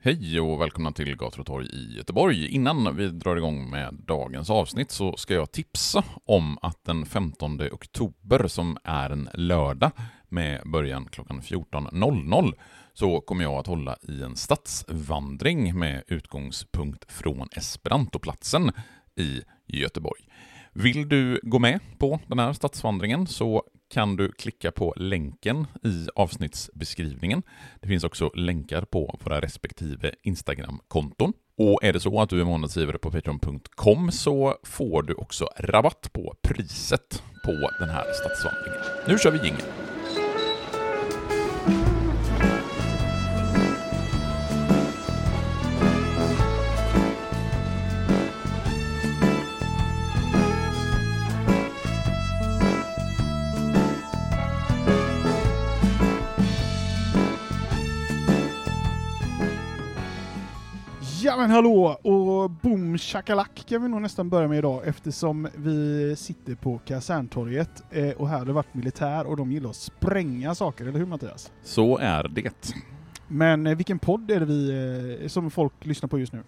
Hej och välkomna till Gator och torg i Göteborg. Innan vi drar igång med dagens avsnitt så ska jag tipsa om att den 15 oktober, som är en lördag med början klockan 14.00, så kommer jag att hålla i en stadsvandring med utgångspunkt från Esperantoplatsen i Göteborg. Vill du gå med på den här stadsvandringen så kan du klicka på länken i avsnittsbeskrivningen. Det finns också länkar på våra respektive Instagram-konton. Och är det så att du är månadsgivare på Patreon.com så får du också rabatt på priset på den här stadsvandringen. Nu kör vi jingeln! Men hallå och boom shakalak kan vi nog nästan börja med idag eftersom vi sitter på Kaserntorget eh, och här har det varit militär och de gillar att spränga saker, eller hur Mattias? Så är det. Men eh, vilken podd är det vi, eh, som folk lyssnar på just nu?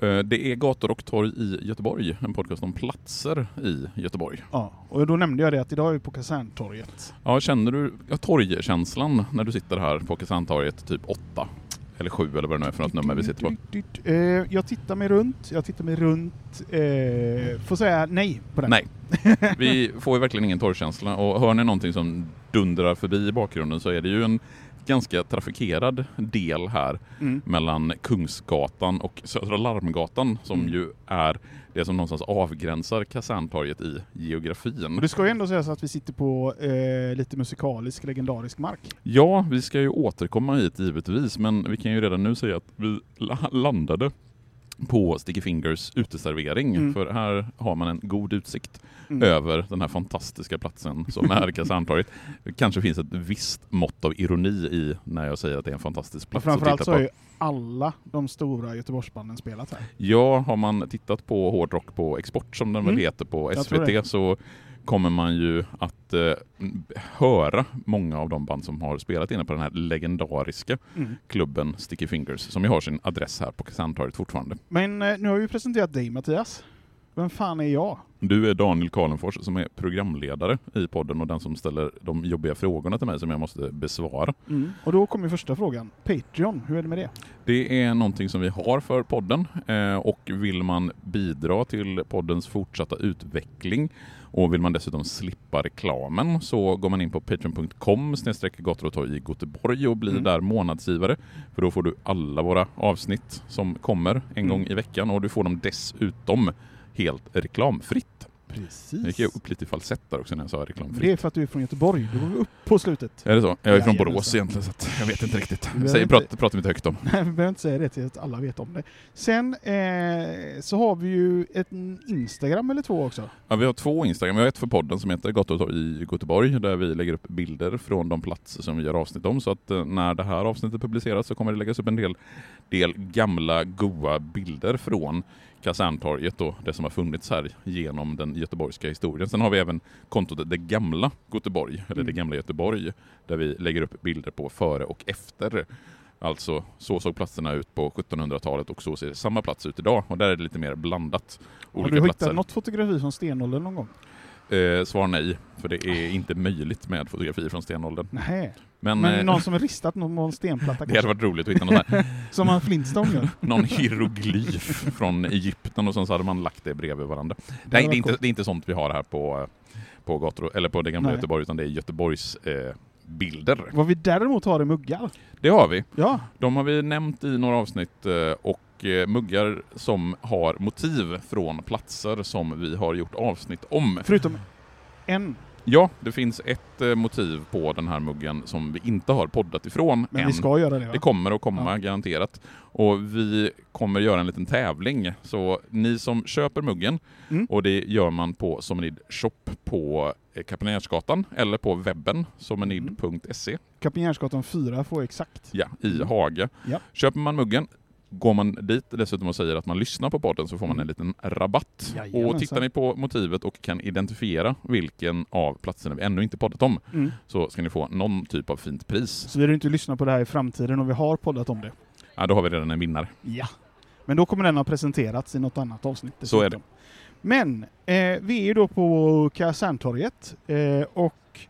Eh, Det är Gator och torg i Göteborg, en podcast om platser i Göteborg. Ja, och då nämnde jag det att idag är vi på Kaserntorget. Ja, känner du ja, torgkänslan när du sitter här på Kaserntorget typ åtta eller sju eller vad det nu är för något nummer vi sitter på? Eh, jag tittar mig runt, jag tittar mig runt, eh, får säga nej på den. Nej. Vi får ju verkligen ingen torrkänsla och hör ni någonting som dundrar förbi i bakgrunden så är det ju en ganska trafikerad del här Mm. mellan Kungsgatan och Södra Larmgatan som Mm. ju är det som någonstans avgränsar Kaserntorget i geografin. Och det ska ju ändå sägas att vi sitter på eh, lite musikalisk, legendarisk mark. Ja, vi ska ju återkomma hit givetvis, men vi kan ju redan nu säga att vi la- landade på Sticky Fingers uteservering, Mm. för här har man en god utsikt Mm. över den här fantastiska platsen som är Kaserntorget. Det kanske finns ett visst mått av ironi i när jag säger att det är en fantastisk Och plats att framförallt titta så på. har ju alla de stora Göteborgsbanden spelat här. Ja, har man tittat på hårdrock på export som den väl Mm. heter på SVT så kommer man ju att eh, höra många av de band som har spelat inne på den här legendariska Mm. klubben Sticky Fingers som ju har sin adress här på Kaserntorget fortfarande. Men eh, nu har vi presenterat dig Mattias. Vem fan är jag? Du är Daniel Karlenfors som är programledare i podden och den som ställer de jobbiga frågorna till mig som jag måste besvara. Och då kommer första frågan. Patreon, hur är det med det? Det är någonting som vi har för podden eh, och vill man bidra till poddens fortsatta utveckling och vill man dessutom slippa reklamen så går man in på patreon.com gator och torg i Göteborg och blir Mm. där månadsgivare. För då får du alla våra avsnitt som kommer en Mm. gång i veckan och du får dem dessutom helt reklamfritt. Precis. Jag gick jag upp lite i falsett där också när jag sa reklamfritt. Det är för att du är från Göteborg. Du var upp på slutet. Är det så? Jag är från. Borås egentligen så att jag vet inte riktigt. Du behöver Säg, inte- prata, prata inte högt om. Nej, vi behöver inte säga det till att alla vet om det. Sen eh, så har vi ju ett Instagram eller två också. Ja, vi har två Instagram. Vi har ett för podden som heter torg i Göteborg där vi lägger upp bilder från de platser som vi gör avsnitt om. Så att eh, när det här avsnittet publiceras så kommer det läggas upp en del, del gamla goa bilder från Kaserntorget och det som har funnits här genom den göteborgska historien. Sen har vi även kontot Det gamla Göteborg, eller Det Mm. gamla Göteborg, där vi lägger upp bilder på före och efter. Alltså, så såg platserna ut på 1700-talet och så ser samma plats ut idag. Och där är det lite mer blandat. Har Olika du platser. hittat något fotografi från stenåldern någon gång? Eh, svar nej, för det är inte möjligt med fotografier från stenåldern. Nej. Men, Men eh, någon som har ristat någon en stenplatta det hade varit roligt att hitta någon, här, Som han Flintstone gör? någon hieroglyf från Egypten och sen så hade man lagt det bredvid varandra. Det varit är, inte, det är inte sånt vi har här på, eh, på, gator, eller på det gamla Nej. Göteborg, utan det är Göteborgs eh, bilder. Vad vi däremot har är muggar. Det har vi. Ja, De har vi nämnt i några avsnitt eh, och muggar som har motiv från platser som vi har gjort avsnitt om. förutom en Ja, det finns ett eh, motiv på den här muggen som vi inte har poddat ifrån Men än. vi ska göra det va? Det kommer att komma Ja. garanterat. Och vi kommer göra en liten tävling. Så ni som köper muggen, Mm. och det gör man på Somenid Shop på eh, Kapellnärsgatan eller på webben somenid.se Kapinjärsgatan 4 får exakt. ja, i Mm. Haga. Ja. Köper man muggen, går man dit dessutom och säger att man lyssnar på podden så får man en liten rabatt. Jajamensan. Och tittar ni på motivet och kan identifiera vilken av platserna vi ännu inte poddat om Mm. så ska ni få någon typ av fint pris. Så vi du inte lyssna på det här i framtiden och vi har poddat om det. Ja, då har vi redan en vinnare. Ja. Men då kommer den ha presenterats i något annat avsnitt. Så är dessutom. Men eh, vi är ju då på Kaserntorget eh, och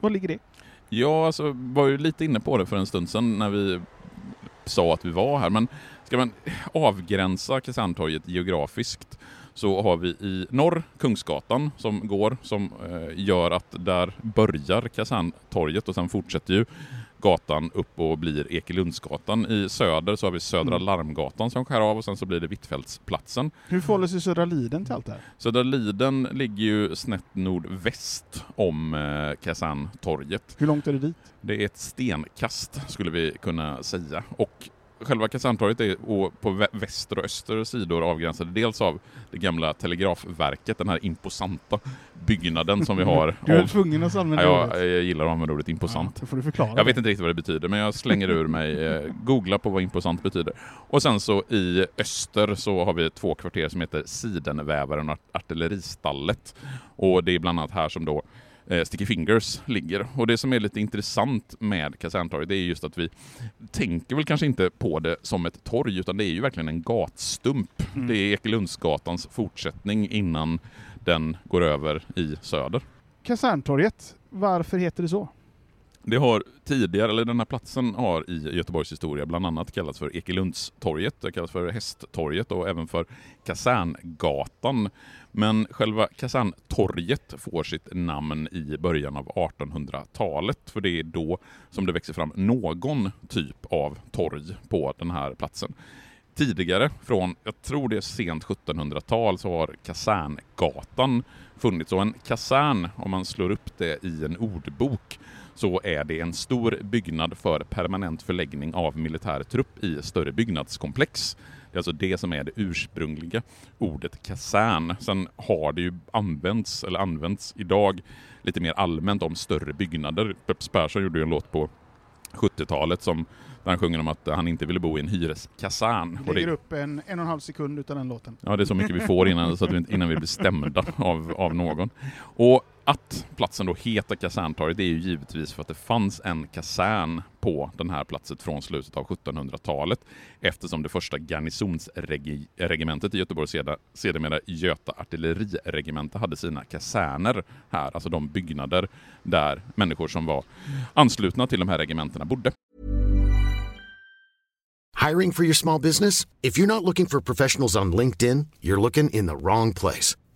var ligger det? Jag alltså, var ju lite inne på det för en stund sedan när vi sa att vi var här, men ska man avgränsa Kaserntorget geografiskt så har vi i norr Kungsgatan som går, som eh, gör att där börjar Kaserntorget och sen fortsätter ju gatan upp och blir Ekelundsgatan. I söder så har vi Södra Mm. Larmgatan som skär av och sen så blir det Hvitfeldtsplatsen. Hur förhåller sig Södra Liden till allt det här? Södra Liden ligger ju snett nordväst om eh, Kaserntorget. Hur långt är det dit? Det är ett stenkast skulle vi kunna säga. Och själva Kaserntorget är på vä- väster och öster sidor avgränsade dels av det gamla telegrafverket, den här imposanta byggnaden som vi har. Du är av- tvungen att använda ja, ordet. jag, jag gillar att använda ordet imposant. Ja, får du förklara. Jag vet inte riktigt vad det betyder, men jag slänger ur mig, eh, googla på vad imposant betyder. Och sen så i öster så har vi två kvarter som heter Sidenvävaren och Artilleristallet. Och det är bland annat här som då eh, Sticky Fingers ligger. Och det som är lite intressant med Kaserntorget det är just att vi tänker väl kanske inte på det som ett torg utan det är ju verkligen en gatstump. Mm. Det är Ekelundsgatans fortsättning innan den går över i söder. Kaserntorget, varför heter det så? Det har tidigare, eller den här platsen har i Göteborgs historia bland annat kallats för Ekelundstorget, det kallas för Hästtorget och även för Kaserngatan. Men själva Kaserntorget får sitt namn i början av 1800-talet, för det är då som det växer fram någon typ av torg på den här platsen. Tidigare, från, jag tror det är sent 1700-tal, så har Kaserngatan funnits. Och en kasern, om man slår upp det i en ordbok, så är det en stor byggnad för permanent förläggning av militär trupp i större byggnadskomplex. Det är alltså det som är det ursprungliga ordet kasern. Sen har det ju använts, eller använts idag, lite mer allmänt om större byggnader. Peps Persson gjorde ju en låt på 70-talet som där han sjunger om att han inte ville bo i en hyreskasern. Vi lägger upp en, en och en halv sekund utan den låten. ja, det är så mycket vi får innan, så att vi, innan vi blir stämda av, av någon. Och att platsen då heter Kaserntorget är ju givetvis för att det fanns en kasern på den här platsen från slutet av 1700-talet eftersom det första garnisonsregementet i Göteborg sedermera Göta artilleriregemente hade sina kaserner här, alltså de byggnader där människor som var anslutna till de här regementena bodde. Hiring for your small business? If you're not looking for professionals on LinkedIn, you're looking in the wrong place.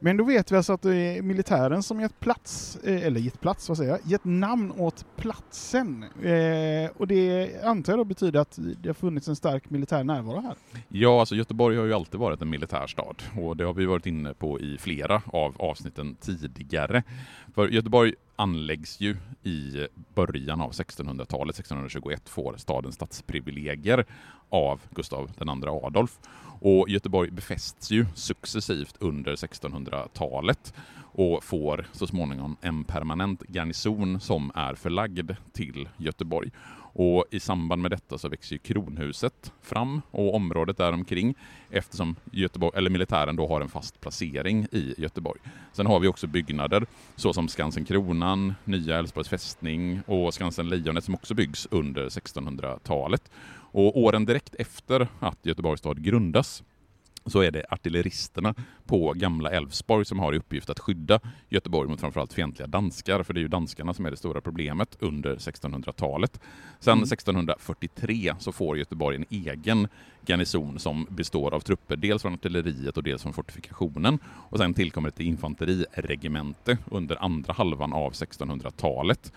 Men då vet vi alltså att det är militären som gett plats, eh, eller gett plats, vad säger jag, gett namn åt platsen. Eh, och det antar jag då betyder att det har funnits en stark militär närvaro här. Ja, alltså Göteborg har ju alltid varit en militär stad och det har vi varit inne på i flera av avsnitten tidigare. För Göteborg anläggs ju i början av 1600-talet, 1621 får staden stadsprivilegier av Gustav II Adolf. Och Göteborg befästs ju successivt under 1600-talet. och får så småningom en permanent garnison som är förlagd till Göteborg. Och i samband med detta så växer ju kronhuset fram och området däromkring eftersom Göteborg, eller militären då har en fast placering i Göteborg. Sen har vi också byggnader såsom Skansen Kronan, Nya Älvsborgs fästning och Skansen Lejonet som också byggs under 1600-talet. Och åren direkt efter att Göteborgs stad grundas så är det artilleristerna på gamla Älvsborg som har i uppgift att skydda Göteborg mot framförallt fientliga danskar, för det är ju danskarna som är det stora problemet under 1600-talet. Sen mm. 1643 så får Göteborg en egen garnison som består av trupper dels från artilleriet och dels från fortifikationen. Och sen tillkommer ett infanteriregemente under andra halvan av 1600-talet.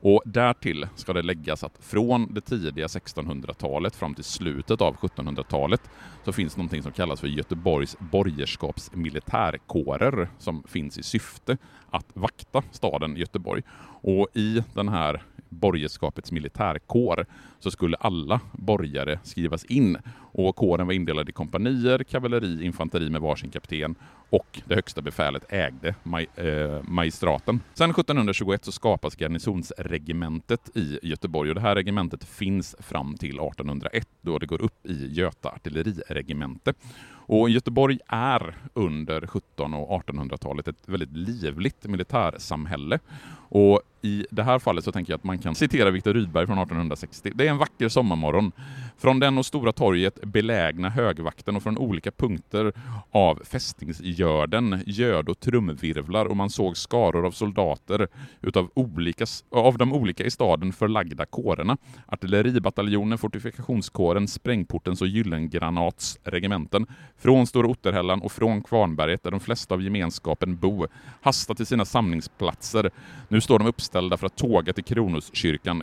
Och därtill ska det läggas att från det tidiga 1600-talet fram till slutet av 1700-talet så finns någonting som kallas för Göteborgs borgerskaps militärkårer som finns i syfte att vakta staden Göteborg. Och i den här borgerskapets militärkår så skulle alla borgare skrivas in och kåren var indelad i kompanier, kavalleri, infanteri med varsin kapten och det högsta befälet ägde maj, eh, magistraten. Sen 1721 så skapas garnisonsregementet i Göteborg och det här regementet finns fram till 1801 då det går upp i Göta artilleriregemente. Och Göteborg är under 1700 och 1800-talet ett väldigt livligt militärsamhälle. Och i det här fallet så tänker jag att man kan citera Viktor Rydberg från 1860. Det är en vacker sommarmorgon. Från den och Stora torget belägna högvakten och från olika punkter av fästningsgörden göd och trumvirvlar och man såg skaror av soldater utav olika, av de olika i staden förlagda kårerna. Artilleribataljonen, fortifikationskåren, sprängportens och gyllengranats från Stora Otterhällan och från Kvarnberget där de flesta av gemenskapen bo, hasta till sina samlingsplatser. Nu står de uppställda för att tåga till Kronoskyrkan,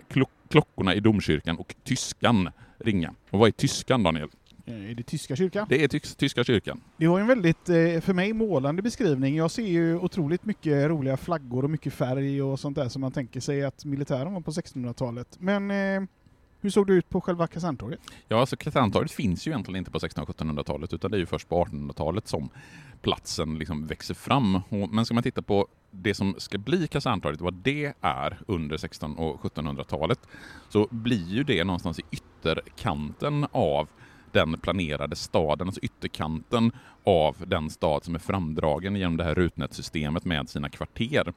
klockorna i domkyrkan och tyskan ringa. Och vad är tyskan, Daniel? Eh, är det tyska kyrkan? Det är tysk, tyska kyrkan. Det var en väldigt, eh, för mig, målande beskrivning. Jag ser ju otroligt mycket roliga flaggor och mycket färg och sånt där som man tänker sig att militären var på 1600-talet. Men eh, hur såg det ut på själva Kaserntorget? Ja, alltså Kaserntorget finns ju egentligen inte på 1600 och 1700-talet utan det är ju först på 1800-talet som platsen liksom växer fram. Men ska man titta på det som ska bli Kaserntorget, vad det är under 1600 och 1700-talet, så blir ju det någonstans i ytterkanten av den planerade staden, alltså ytterkanten av den stad som är framdragen genom det här rutnätsystemet med sina kvarter.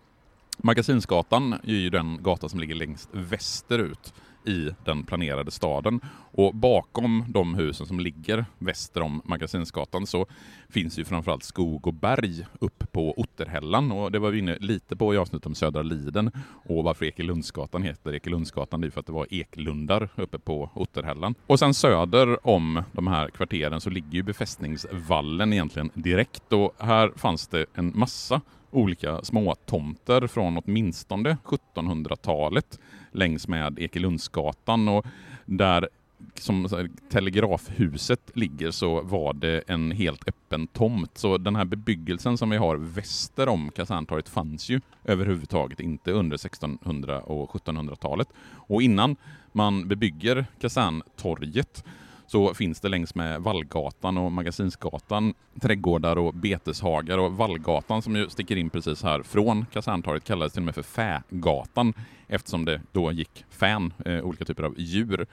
Magasinsgatan är ju den gata som ligger längst västerut i den planerade staden. Och bakom de husen som ligger väster om Magasinsgatan så finns ju framförallt skog och berg upp på Otterhällan och det var vi inne lite på i avsnittet om Södra Liden och varför Ekelundsgatan heter Ekelundsgatan, det är för att det var eklundar uppe på Otterhällan. Och sen söder om de här kvarteren så ligger ju befästningsvallen egentligen direkt och här fanns det en massa olika småtomter från åtminstone 1700-talet längs med Ekelundsgatan och där som telegrafhuset ligger så var det en helt öppen tomt. Så den här bebyggelsen som vi har väster om Kaserntorget fanns ju överhuvudtaget inte under 1600 och 1700-talet. Och innan man bebygger Kaserntorget så finns det längs med Vallgatan och Magasinsgatan trädgårdar och beteshagar och Vallgatan som ju sticker in precis här från Kaserntorget kallades till och med för Fägatan eftersom det då gick fän, eh, olika typer av djur.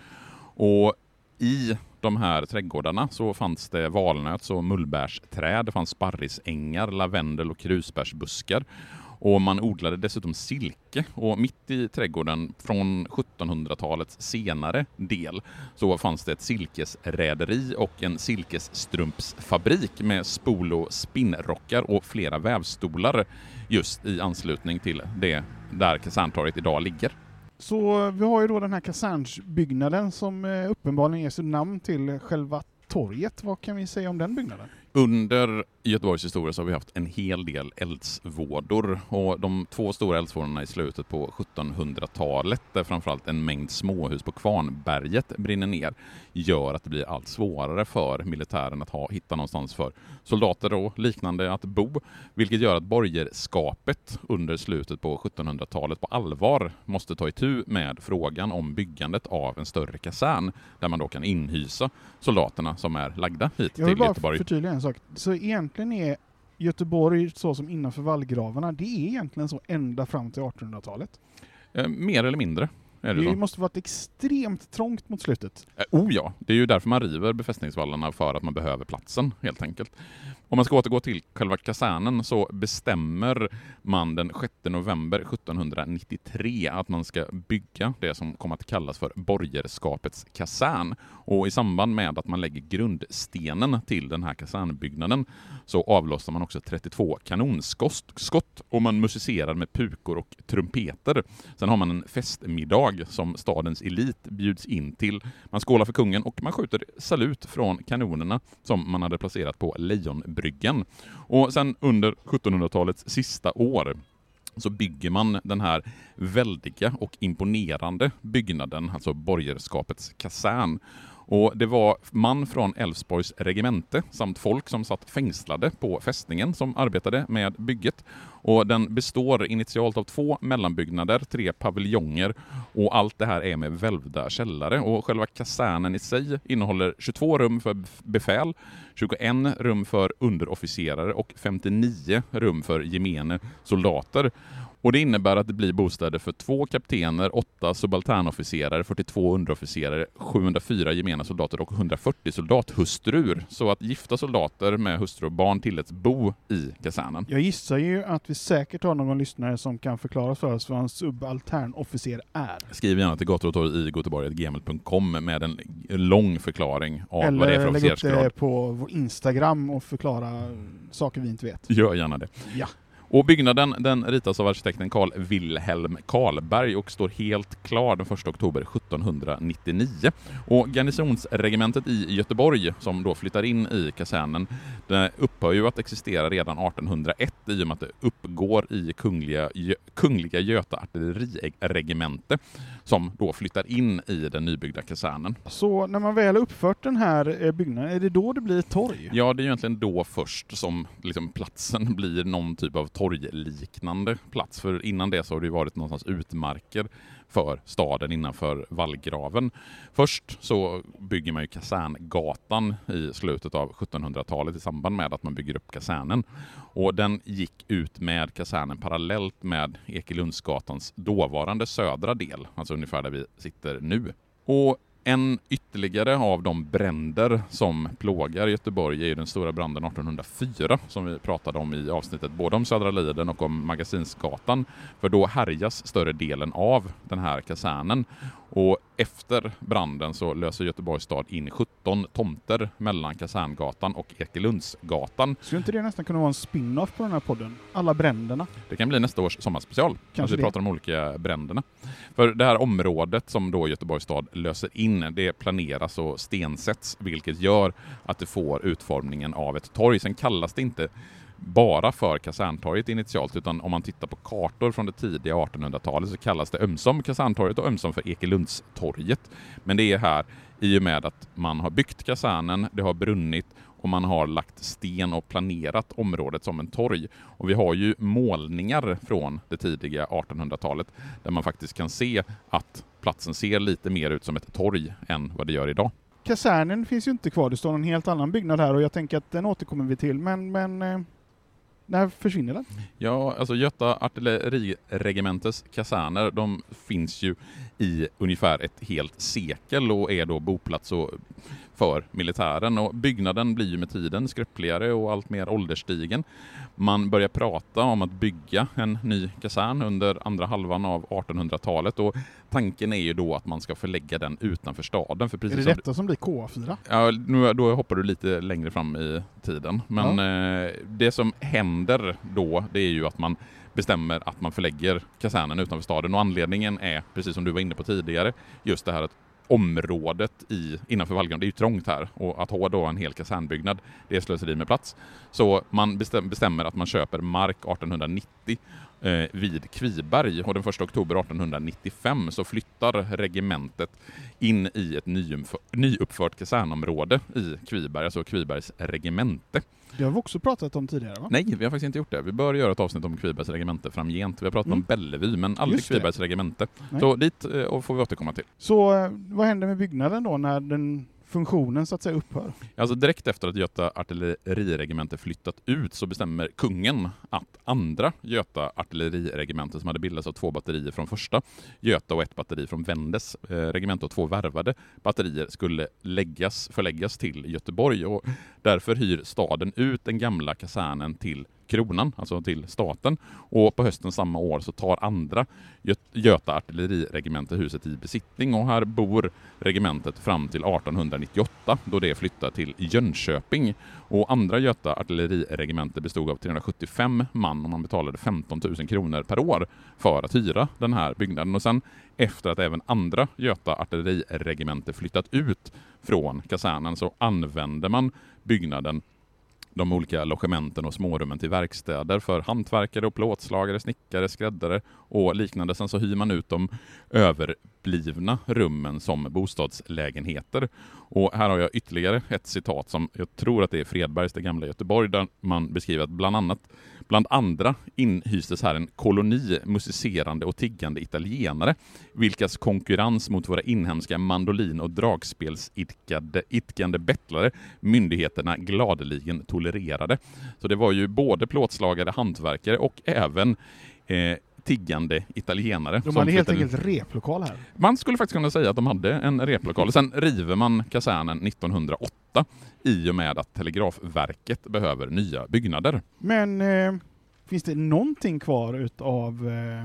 Och i de här trädgårdarna så fanns det valnöts och mullbärsträd, det fanns sparrisängar, lavendel och krusbärsbuskar. Och man odlade dessutom silke och mitt i trädgården från 1700-talets senare del så fanns det ett silkesräderi och en silkesstrumpsfabrik med spol och spinnrockar och flera vävstolar just i anslutning till det där kaserntorget idag ligger. Så eh, vi har ju då den här kasernsbyggnaden som eh, uppenbarligen ger sitt namn till själva torget. Vad kan vi säga om den byggnaden? Under Göteborgs historia så har vi haft en hel del eldsvådor och de två stora eldsvådorna i slutet på 1700-talet där framförallt en mängd småhus på Kvarnberget brinner ner gör att det blir allt svårare för militären att ha, hitta någonstans för soldater och liknande att bo, vilket gör att borgerskapet under slutet på 1700-talet på allvar måste ta itu med frågan om byggandet av en större kasern där man då kan inhysa soldaterna som är lagda hit till Göteborg. Sak. Så egentligen är Göteborg, så som innanför vallgravarna, det är egentligen så ända fram till 1800-talet. Eh, mer eller mindre. Är det, Det så? måste varit extremt trångt mot slutet. Eh, Oh ja, det är ju därför man river befästningsvallarna, för att man behöver platsen helt enkelt. Om man ska återgå till själva kasernen så bestämmer man den 6 november 1793 att man ska bygga det som kommer att kallas för borgerskapets kasern. Och i samband med att man lägger grundstenen till den här kasernbyggnaden så avlossar man också 32 kanonskott skott och man musicerar med pukor och trumpeter. Sen har man en festmiddag som stadens elit bjuds in till. Man skålar för kungen och man skjuter salut från kanonerna som man hade placerat på Lejonbryggan. Och sen under 1700-talets sista år så bygger man den här väldiga och imponerande byggnaden, alltså borgerskapets kasern. Och det var man från Älvsborgs regemente samt folk som satt fängslade på fästningen som arbetade med bygget. Och den består initialt av två mellanbyggnader, tre paviljonger och allt det här är med välvda källare. Och själva kasernen i sig innehåller 22 rum för befäl, 21 rum för underofficerare och 59 rum för gemene soldater. Och det innebär att det blir bostäder för två kaptener, åtta subalternofficerare, 42 underofficerare, 704 gemena soldater och 140 soldathustrur. Så att gifta soldater med hustru och barn tilläts bo i kasernen. Jag gissar ju att vi säkert har någon lyssnare som kan förklara för oss vad en subalternofficer är. Skriv gärna till gator och torg i goteborg.gmail.com med en lång förklaring av vad det är för Eller lägg upp officersgrad. det på vår Instagram och förklara saker vi inte vet. Gör gärna det. Ja. Och byggnaden den ritas av arkitekten Carl Wilhelm Karlberg och står helt klar den 1 oktober 1799. Och garnisonsregementet i Göteborg, som då flyttar in i kasernen, det upphör ju att existera redan 1801 i och med att det uppgår i Kungliga, Kungliga Göta artilleriregemente som då flyttar in i den nybyggda kasernen. Så när man väl har uppfört den här eh, byggnaden, är det då det blir torg? Ja, det är egentligen då först som liksom platsen blir någon typ av torgliknande plats. För innan det så har det ju varit någonstans utmarker för staden innanför vallgraven. Först så bygger man ju Kaserngatan i slutet av 1700-talet i samband med att man bygger upp kasernen. Och den gick ut med kasernen parallellt med Ekelundsgatans dåvarande södra del, alltså ungefär där vi sitter nu. Och en ytterligare av de bränder som plågar Göteborg är ju den stora branden 1804 som vi pratade om i avsnittet både om Södra Liden och om Magasinsgatan. För då härjas större delen av den här kasernen och efter branden så löser Göteborgs stad in 17 tomter mellan Kaserngatan och Ekelundsgatan. Skulle inte det nästan kunna vara en spin-off på den här podden? Alla bränderna. Det kan bli nästa års sommarspecial. Kanske vi det. pratar om olika bränderna. För det här området som då Göteborgs stad löser in, det planeras och stensätts, vilket gör att det får utformningen av ett torg. Sen kallas det inte bara för Kaserntorget initialt, utan om man tittar på kartor från det tidiga 1800-talet så kallas det ömsom Kaserntorget och ömsom för Ekelundstorget. Men det är här i och med att man har byggt kasernen, det har brunnit och man har lagt sten och planerat området som en torg. Och vi har ju målningar från det tidiga 1800-talet där man faktiskt kan se att platsen ser lite mer ut som ett torg än vad det gör idag. Kasernen finns ju inte kvar, det står en helt annan byggnad här och jag tänker att den återkommer vi till, men, men eh, när försvinner den? Ja, alltså Göta artilleriregementes kaserner, de finns ju i ungefär ett helt sekel och är då boplats och för militären. Och byggnaden blir ju med tiden skröpligare och allt mer ålderstigen. Man börjar prata om att bygga en ny kasern under andra halvan av 1800-talet och tanken är ju då att man ska förlägga den utanför staden. För Är precis det som detta som blir KA4? Ja, nu, då hoppar du lite längre fram i tiden. Men eh, det som händer då, det är ju att man bestämmer att man förlägger kasernen utanför staden och anledningen är, precis som du var inne på tidigare, just det här att området i, innanför Vallgraven, det är ju trångt här och att ha då en hel kasernbyggnad, det är slöseri med plats. Så man bestäm, bestämmer att man köper mark 1890 eh, vid Kviberg och den 1 oktober 1895 så flyttar regementet in i ett nyuppför, nyuppfört kasernområde i Kviberg, alltså Kvibergs regemente. Det har vi också pratat om tidigare va? Nej, vi har faktiskt inte gjort det. Vi bör göra ett avsnitt om Kvibergs regemente framgent. Vi har pratat Mm. om Bellevue, men aldrig. Kvibergs regemente. Nej. Så dit eh, och får vi återkomma till. Så eh, vad händer med byggnaden då när den funktionen så att säga upphör? Alltså direkt efter att Göta artilleriregemente flyttat ut så bestämmer kungen att andra Göta artilleriregemente som hade bildats av två batterier från första Göta och ett batteri från Vendes eh, regemente och två värvade batterier skulle läggas, förläggas till Göteborg och därför hyr staden ut den gamla kasernen till kronan, alltså till staten. Och på hösten samma år så tar andra Göta artilleriregemente huset i besittning och här bor regementet fram till 1898 då det flyttar till Jönköping. Och andra Göta artilleriregemente bestod av 375 man och man betalade 15 000 kronor per år för att hyra den här byggnaden. Och sen efter att även andra Göta artilleriregemente flyttat ut från kasernen så använder man byggnaden de olika logementen och smårummen till verkstäder för hantverkare och plåtslagare, snickare, skräddare och liknande. Sen så hyr man ut dem över upplivna rummen som bostadslägenheter. Och här har jag ytterligare ett citat som jag tror att det är Fredbergs, det gamla Göteborg, där man beskriver att bland annat Bland andra inhystes här en koloni musicerande och tiggande italienare, vilkas konkurrens mot våra inhemska mandolin och dragspelsidkande bettlare myndigheterna gladeligen tolererade. Så det var ju både plåtslagare, hantverkare och även eh, tiggande italienare. De hade helt enkelt replokal här? Man skulle faktiskt kunna säga att de hade en replokal. Sen river man kasernen 1908 i och med att Telegrafverket behöver nya byggnader. Men eh, finns det någonting kvar utav eh,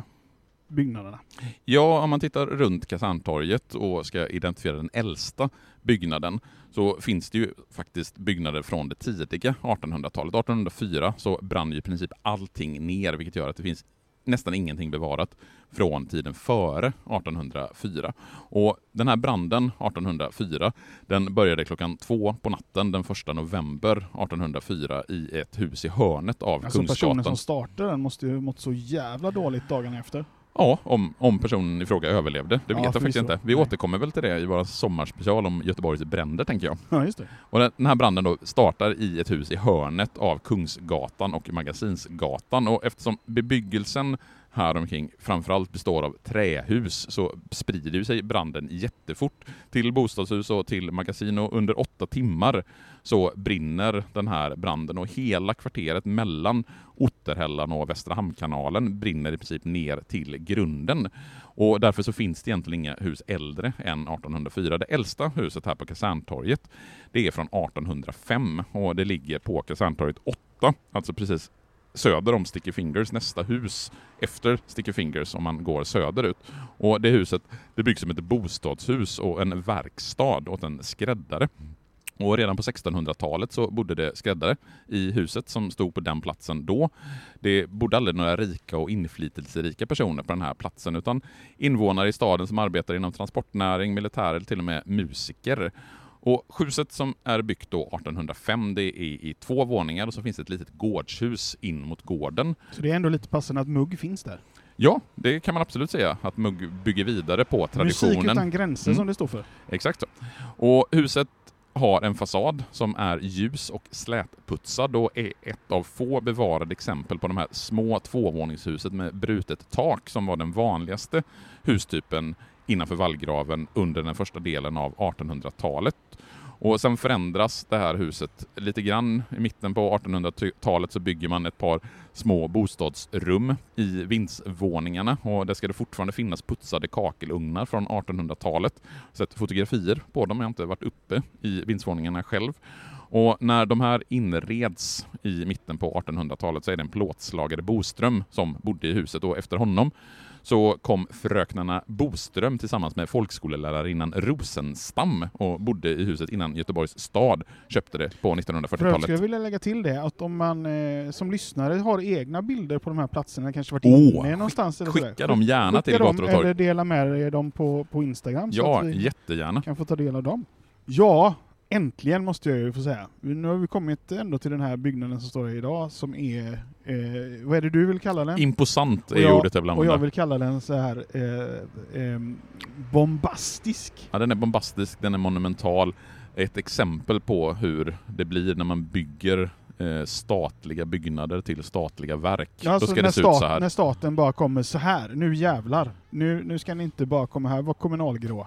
byggnaderna? Ja, om man tittar runt Kaserntorget och ska identifiera den äldsta byggnaden så finns det ju faktiskt byggnader från det tidiga 1800-talet. 1804 så brann ju i princip allting ner, vilket gör att det finns nästan ingenting bevarat från tiden före 1804. Och den här branden 1804, den började klockan två på natten den 1 november 1804 i ett hus i hörnet av alltså Kungsgatan. Personen som startade den måste ju mått så jävla dåligt dagarna efter. Ja, om, om personen i fråga överlevde. Det vet ja, jag faktiskt inte. Vi Nej. återkommer väl till det i våra sommarspecial om Göteborgs bränder, tänker jag. Ja, just det. Och den här branden då startar i ett hus i hörnet av Kungsgatan och Magasinsgatan och eftersom bebyggelsen här omkring framförallt består av trähus så sprider sig branden jättefort till bostadshus och till magasin och under åtta timmar så brinner den här branden och hela kvarteret mellan Otterhällan och Västra Hamnkanalen brinner i princip ner till grunden. Och därför så finns det egentligen inga hus äldre än 1804. Det äldsta huset här på Kaserntorget det är från 1805 och det ligger på Kaserntorget 8, alltså precis söder om Sticky Fingers, nästa hus efter Sticky Fingers om man går söderut. Och det huset det byggs som ett bostadshus och en verkstad åt en skräddare. Och redan på 1600-talet så bodde det skräddare i huset som stod på den platsen då. Det bodde aldrig några rika och inflytelserika personer på den här platsen utan invånare i staden som arbetar inom transportnäring, militär eller till och med musiker. Och huset som är byggt då 1805, det är i två våningar och så finns ett litet gårdshus in mot gården. Så det är ändå lite passande att mugg finns där? Ja, det kan man absolut säga, att Mugg bygger vidare på traditionen. Musik utan gränser mm. som det står för. Exakt så. Och huset har en fasad som är ljus och slätputsad och är ett av få bevarade exempel på de här små tvåvåningshuset med brutet tak som var den vanligaste hustypen innanför vallgraven under den första delen av 1800-talet. Och sen förändras det här huset lite grann. I mitten på 1800-talet så bygger man ett par små bostadsrum i vindsvåningarna och där ska det fortfarande finnas putsade kakelugnar från 1800-talet. Sett fotografier på dem, jag har inte varit uppe i vindsvåningarna själv. Och när de här inreds i mitten på 1800-talet så är det en plåtslagare Boström som bodde i huset och efter honom så kom fröknarna Boström tillsammans med folkskolelärarinnan Rosenstam och bodde i huset innan Göteborgs stad köpte det på 1940-talet. Jag skulle vilja lägga till det, att om man eh, som lyssnare har egna bilder på de här platserna, kanske varit oh, inne någonstans eller Skicka dem gärna till Gator och torg. Eller dela med dem på, på Instagram. Ja, så att vi jättegärna. kan få ta del av dem. Ja, Äntligen måste jag ju få säga. Nu har vi kommit ändå till den här byggnaden som står här idag som är, eh, vad är det du vill kalla den? Imposant är jag, ordet jag vill använda. Och jag vill kalla den så här eh, eh, bombastisk. Ja den är bombastisk, den är monumental. Ett exempel på hur det blir när man bygger eh, statliga byggnader till statliga verk. Alltså Då ska det se stat, ut så här. När staten bara kommer så här, nu jävlar. Nu, nu ska ni inte bara komma här och vara kommunalgrå.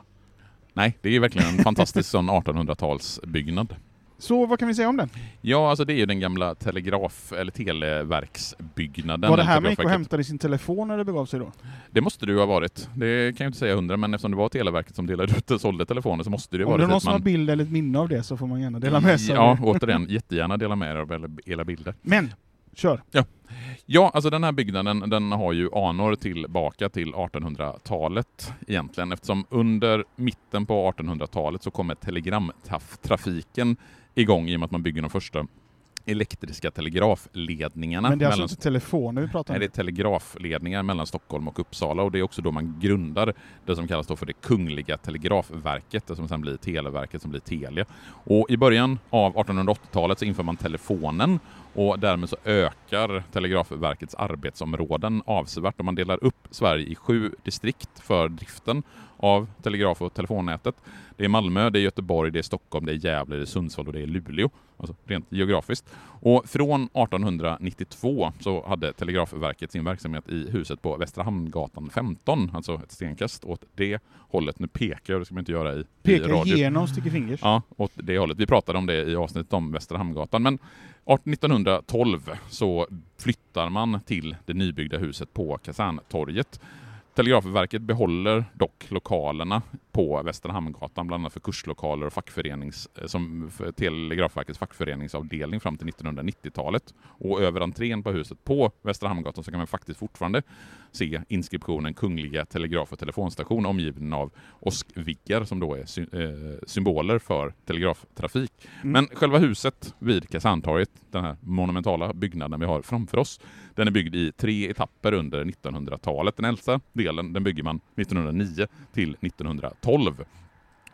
Nej, det är verkligen en fantastisk sån 1800-talsbyggnad. Så vad kan vi säga om den? Ja, alltså det är ju den gamla telegraf eller televerksbyggnaden. Var det här man gick och hämtade sin telefon när det begav sig då? Det måste ju ha varit. Det kan jag inte säga hundra, men eftersom det var Televerket som delade ut och sålde telefoner så måste det Om vara det är dit någon som har man... bild eller ett minne av det så får man gärna dela med sig Ja, återigen, jättegärna dela med er av era bilder. Men, kör! Ja, alltså den här byggnaden den har ju anor tillbaka till 1800-talet egentligen eftersom under mitten på 1800-talet så kommer telegramtrafiken igång i och med att man bygger de första elektriska telegrafledningarna. Men det är alltså mellan- inte telefoner vi pratar Nej, om? det är telegrafledningar mellan Stockholm och Uppsala och det är också då man grundar det som kallas då för det Kungliga Telegrafverket, det som sen blir Televerket som blir Telia. Och i början av 1880-talet så inför man telefonen och därmed så ökar Telegrafverkets arbetsområden avsevärt och man delar upp Sverige i sju distrikt för driften av telegraf och telefonnätet. Det är Malmö, det är Göteborg, det är Stockholm, det är Gävle, det är Sundsvall och det är Luleå. Alltså rent geografiskt. Och från 1892 så hade Telegrafverket sin verksamhet i huset på Västra Hamngatan 15, alltså ett stenkast åt det hållet. Nu pekar jag, det ska man inte göra i, i Pekar radio. igenom Sticky Fingers. Ja, åt det hållet. Vi pratade om det i avsnittet om Västra Hamngatan. Men 1912 så flyttar man till det nybyggda huset på Kaserntorget. Telegrafverket behåller dock lokalerna på Västra Hamngatan, bland annat för kurslokaler och fackförenings, eh, som för Telegrafverkets fackföreningsavdelning fram till 1990-talet. Och över entrén på huset på Västra Hamngatan så kan man faktiskt fortfarande se inskriptionen Kungliga Telegraf och Telefonstation omgiven av åskviggar som då är sy eh, symboler för telegraftrafik. Mm. Men själva huset vid Kaserntorget, den här monumentala byggnaden vi har framför oss, den är byggd i tre etapper under 1900-talet. Den äldsta delen den bygger man 1909 till 1912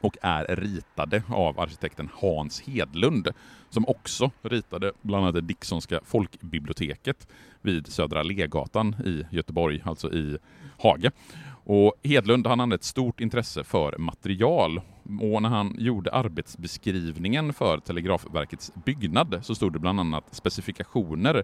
och är ritade av arkitekten Hans Hedlund som också ritade bland annat det Dicksonska folkbiblioteket vid Södra Legatan i Göteborg, alltså i Haga. Och Hedlund han hade ett stort intresse för material och när han gjorde arbetsbeskrivningen för Telegrafverkets byggnad så stod det bland annat specifikationer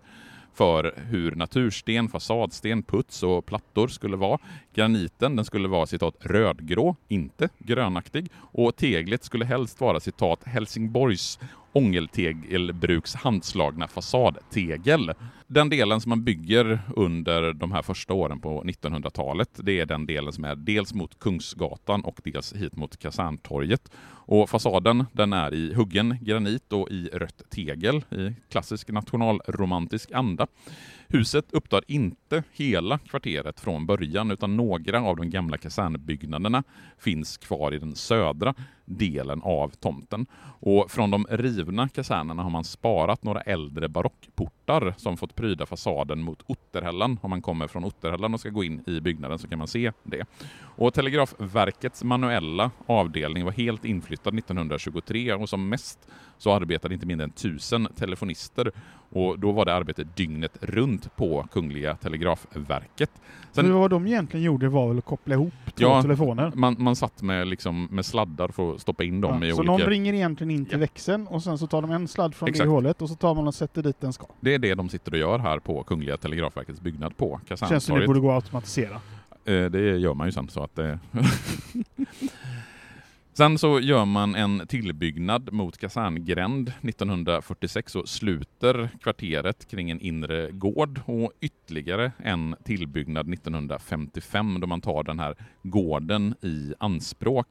för hur natursten, fasadsten, puts och plattor skulle vara. Graniten den skulle vara citat rödgrå, inte grönaktig och teglet skulle helst vara citat Helsingborgs ångeltegelbruks handslagna fasadtegel. Den delen som man bygger under de här första åren på 1900-talet, det är den delen som är dels mot Kungsgatan och dels hit mot Kaserntorget. Och fasaden den är i huggen granit och i rött tegel i klassisk nationalromantisk anda. Huset upptar inte hela kvarteret från början utan några av de gamla kasernbyggnaderna finns kvar i den södra delen av tomten. Och från de rivna kasernerna har man sparat några äldre barockportar som fått pryda fasaden mot Otterhällan. Om man kommer från Otterhällan och ska gå in i byggnaden så kan man se det. Och Telegrafverkets manuella avdelning var helt inflyttad 1923 och som mest så arbetade inte mindre än tusen telefonister och då var det arbete dygnet runt på Kungliga Telegrafverket. Så vad de egentligen gjorde var väl att koppla ihop två Ja, telefoner? man, man satt med, liksom, med sladdar för att stoppa in dem Ja, i så olika... någon ringer egentligen in till Ja. växeln och sen så tar de en sladd från Exakt. det hålet och så tar man och sätter dit den ska. Det är det de sitter och gör här på Kungliga Telegrafverkets byggnad på Känns som det Kaserntorget. borde gå att automatisera. Eh, Det gör man ju sen så att det... Sen så gör man en tillbyggnad mot kaserngränd 1946 och sluter kvarteret kring en inre gård och ytterligare en tillbyggnad 1955 då man tar den här gården i anspråk.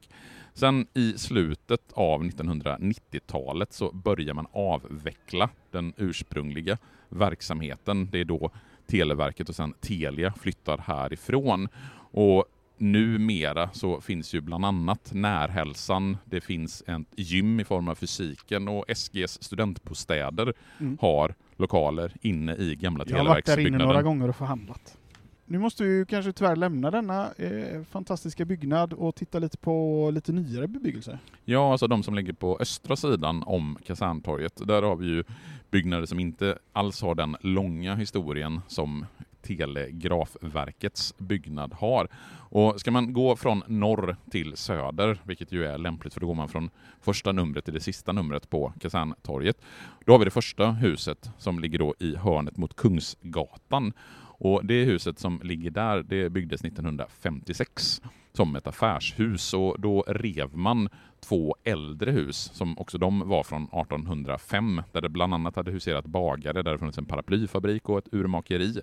Sen i slutet av 1990-talet så börjar man avveckla den ursprungliga verksamheten. Det är då Televerket och sen Telia flyttar härifrån. Och numera så finns ju bland annat Närhälsan, det finns ett gym i form av fysiken och SGs studentbostäder Mm. har lokaler inne i gamla Jag har varit där inne några Televerksbyggnaden. gånger och förhandlat. Nu måste vi ju kanske tyvärr lämna denna eh, fantastiska byggnad och titta lite på lite nyare bebyggelse. Ja, alltså de som ligger på östra sidan om Kaserntorget. Där har vi ju byggnader som inte alls har den långa historien som Telegrafverkets byggnad har. Och ska man gå från norr till söder, vilket ju är lämpligt för då går man från första numret till det sista numret på Kaserntorget. Då har vi det första huset som ligger då i hörnet mot Kungsgatan. Och det huset som ligger där, det byggdes 1956. som ett affärshus och då rev man två äldre hus som också de var från 1805 där det bland annat hade huserat bagare, där det funnits en paraplyfabrik och ett urmakeri.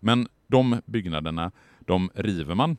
Men de byggnaderna, de river man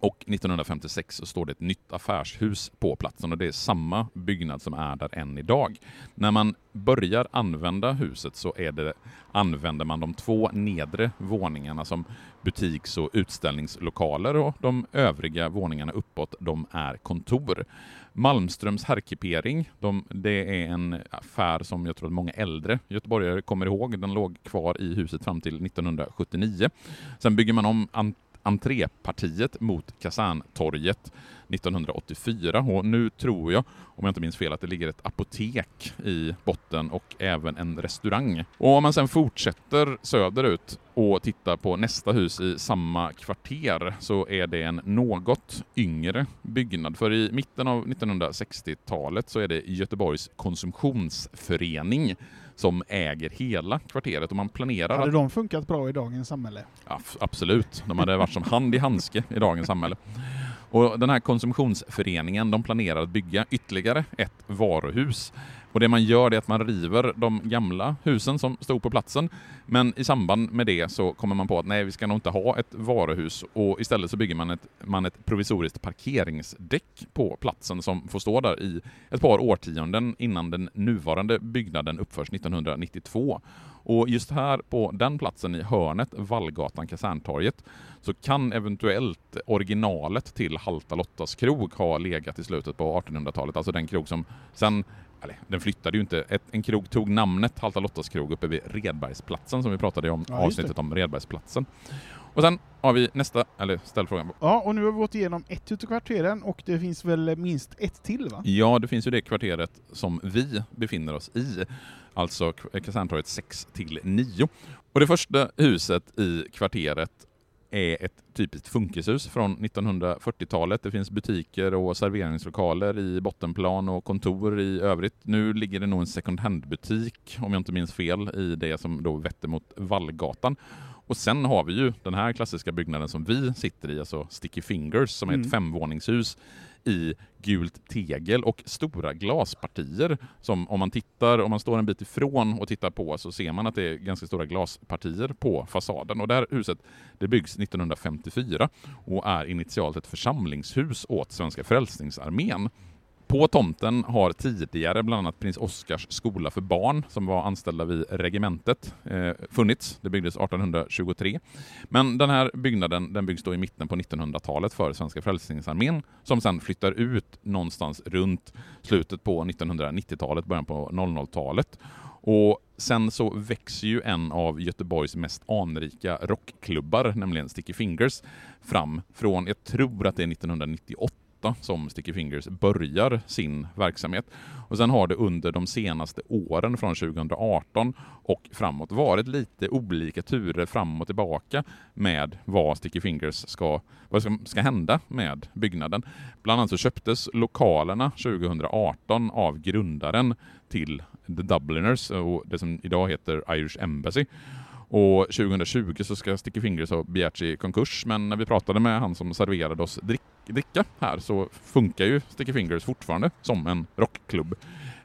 och 1956 så står det ett nytt affärshus på platsen och det är samma byggnad som är där än idag. När man börjar använda huset så är det, använder man de två nedre våningarna som butiks och utställningslokaler och de övriga våningarna uppåt de är kontor. Malmströms herrkipering, de, det är en affär som jag tror att många äldre göteborgare kommer ihåg. Den låg kvar i huset fram till 1979. Sen bygger man om entrépartiet mot Kaserntorget 1984 och nu tror jag, om jag inte minns fel, att det ligger ett apotek i botten och även en restaurang. Och om man sen fortsätter söderut och tittar på nästa hus i samma kvarter så är det en något yngre byggnad. För i mitten av 1960-talet så är det Göteborgs konsumtionsförening som äger hela kvarteret och man planerar... Hade att... de funkat bra i dagens samhälle? Ja, absolut, de hade varit som hand i handske i dagens samhälle. Och den här konsumtionsföreningen de planerar att bygga ytterligare ett varuhus och det man gör är att man river de gamla husen som stod på platsen. Men i samband med det så kommer man på att nej, vi ska nog inte ha ett varuhus och istället så bygger man ett, man ett provisoriskt parkeringsdäck på platsen som får stå där i ett par årtionden innan den nuvarande byggnaden uppförs 1992. Och just här på den platsen i hörnet, Vallgatan Kaserntorget, så kan eventuellt originalet till Halta Lottas krog ha legat i slutet på 1800-talet, alltså den krog som sen eller, den flyttade ju inte. Ett, en krog tog namnet Halta Lottas krog uppe vid Redbergsplatsen som vi pratade om ja, avsnittet om Redbergsplatsen. Och sen har vi nästa, eller ställ frågan. Ja, och nu har vi gått igenom ett utav kvarteren och det finns väl minst ett till va? Ja, det finns ju det kvarteret som vi befinner oss i, alltså Kaserntorget 6 till 9. Och det första huset i kvarteret är ett typiskt funkishus från 1940-talet. Det finns butiker och serveringslokaler i bottenplan och kontor i övrigt. Nu ligger det nog en second hand-butik, om jag inte minns fel, i det som då vetter mot Vallgatan. Och sen har vi ju den här klassiska byggnaden som vi sitter i, alltså Sticky Fingers, som är ett mm. femvåningshus i gult tegel och stora glaspartier som om man tittar, om man står en bit ifrån och tittar på så ser man att det är ganska stora glaspartier på fasaden. Och det här huset det byggs 1954 och är initialt ett församlingshus åt Svenska Frälsningsarmén. På tomten har tidigare bland annat Prins Oscars skola för barn, som var anställda vid regementet, eh, funnits. Det byggdes 1823. Men den här byggnaden den byggs då i mitten på 1900-talet för Svenska Frälsningsarmén, som sedan flyttar ut någonstans runt slutet på 1990-talet, början på 00-talet. Och sen så växer ju en av Göteborgs mest anrika rockklubbar, nämligen Sticky Fingers, fram från, jag tror att det är 1998 som Sticky Fingers börjar sin verksamhet. Och sen har det under de senaste åren från 2018 och framåt varit lite olika turer fram och tillbaka med vad Sticky Fingers ska, vad ska, ska hända med byggnaden. Bland annat så köptes lokalerna 2018 av grundaren till The Dubliners och det som idag heter Irish Embassy. Och 2020 så ska Sticky Fingers ha begärts i konkurs, men när vi pratade med han som serverade oss drick, dricka här så funkar ju Sticky Fingers fortfarande som en rockklubb.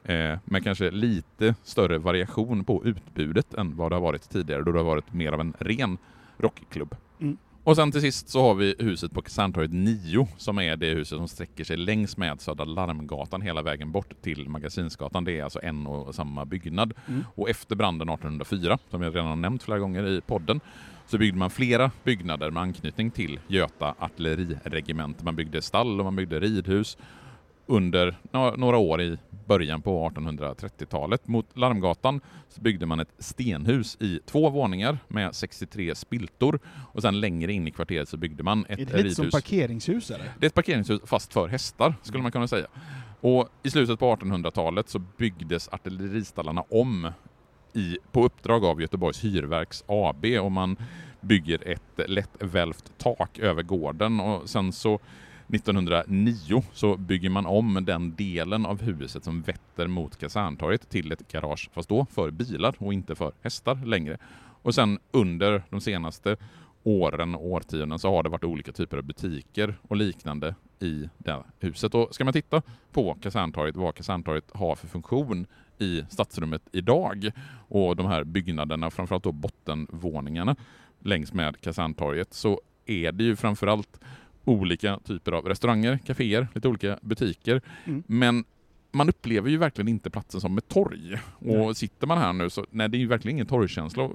Eh, med kanske lite större variation på utbudet än vad det har varit tidigare, då det har varit mer av en ren rockklubb. Mm. Och sen till sist så har vi huset på Kaserntorget 9 som är det huset som sträcker sig längs med Södra Larmgatan hela vägen bort till Magasinsgatan. Det är alltså en och samma byggnad. Mm. Och efter branden 1804, som jag redan har nämnt flera gånger i podden, så byggde man flera byggnader med anknytning till Göta artilleriregemente. Man byggde stall och man byggde ridhus under några år i början på 1830-talet. Mot Larmgatan så byggde man ett stenhus i två våningar med 63 spiltor och sen längre in i kvarteret så byggde man ett ridhus. Är det lite som parkeringshus eller? Det är ett parkeringshus fast för hästar skulle man kunna säga. Och i slutet på 1800-talet så byggdes artilleristallarna om i, på uppdrag av Göteborgs Hyrverks AB och man bygger ett lättvälvt tak över gården och sen så 1909 så bygger man om den delen av huset som vetter mot Kaserntorget till ett garage, fast då för bilar och inte för hästar längre. Och sen under de senaste åren och årtionden så har det varit olika typer av butiker och liknande i det här huset. Och ska man titta på Kaserntorget, vad Kaserntorget har för funktion i stadsrummet idag och de här byggnaderna, framförallt då bottenvåningarna längs med Kaserntorget, så är det ju framförallt olika typer av restauranger, kaféer, lite olika butiker. Mm. Men man upplever ju verkligen inte platsen som ett torg. Och Nej. sitter man här nu så, nej det är ju verkligen ingen torgkänsla.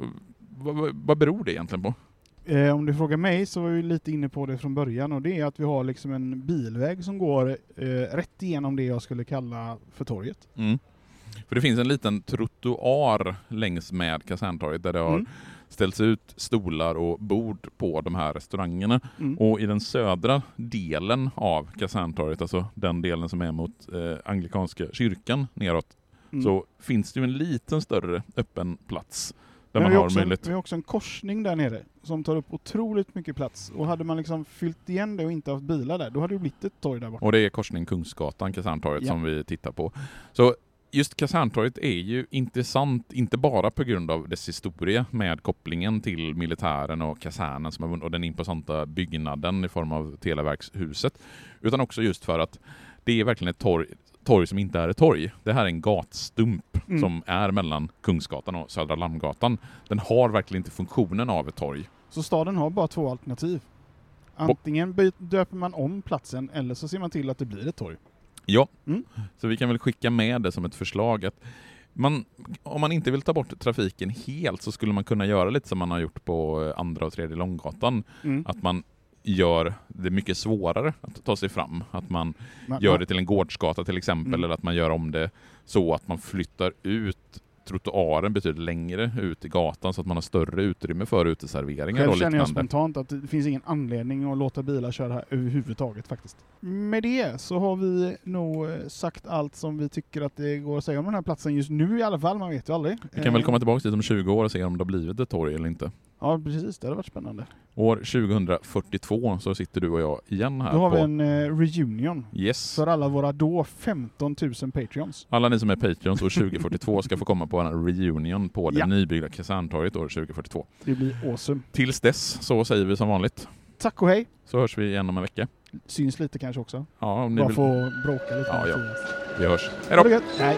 Vad, vad, beror det egentligen på? Eh, om du frågar mig så var vi lite inne på det från början och det är att vi har liksom en bilväg som går eh, rätt igenom det jag skulle kalla för torget. Mm. För det finns en liten trottoar längs med Kaserntorget där det har Mm. ställts ut stolar och bord på de här restaurangerna. Mm. Och i den södra delen av Kaserntorget, alltså den delen som är mot eh, Anglikanska kyrkan neråt, Mm. så finns det ju en liten större öppen plats där man har också en, möjlighet. vi har också en korsning där nere som tar upp otroligt mycket plats. Och hade man liksom fyllt igen det och inte haft bilar där, då hade det blivit ett torg där borta. Och det är korsning Kungsgatan, Kaserntorget, Ja. som vi tittar på. Så just Kaserntorget är ju intressant, inte bara på grund av dess historia med kopplingen till militären och kasernen som och den imposanta byggnaden i form av Televerkshuset, utan också just för att det är verkligen ett torg, torg som inte är ett torg. Det här är en gatstump Mm. som är mellan Kungsgatan och Södra Lammgatan. Den har verkligen inte funktionen av ett torg. Så staden har bara två alternativ. Antingen döper man om platsen eller så ser man till att det blir ett torg. Ja, Mm. så vi kan väl skicka med det som ett förslag att man, om man inte vill ta bort trafiken helt så skulle man kunna göra lite som man har gjort på eh, andra och tredje Långgatan. Mm. Att man gör det mycket svårare att ta sig fram. Att man gör det till en gårdsgata till exempel, Mm. eller att man gör om det så att man flyttar ut trottoaren betydligt längre ut i gatan så att man har större utrymme för uteserveringar Själv och känner jag spontant att det finns ingen anledning att låta bilar köra här överhuvudtaget faktiskt. Med det så har vi nog eh, sagt allt som vi tycker att det går att säga om den här platsen just nu i alla fall, man vet ju aldrig. Vi kan väl Eh, komma tillbaka dit om 20 år och se om det har blivit ett torg eller inte. Ja precis, det hade varit spännande. År 2042 så sitter du och jag igen här Då har på... vi en eh, reunion Yes. för alla våra då 15 000 Patreons. Alla ni som är Patreons år 2042 ska få komma på en reunion på det Ja. nybyggda Kaserntorget år 2042. Det blir awesome. Tills dess så säger vi som vanligt, Tack och hej! så hörs vi igen om en vecka. Syns lite kanske också. Ja, om ni Bara vill. få bråka lite. Ja, ja. Vi hörs. Hej då! Hej!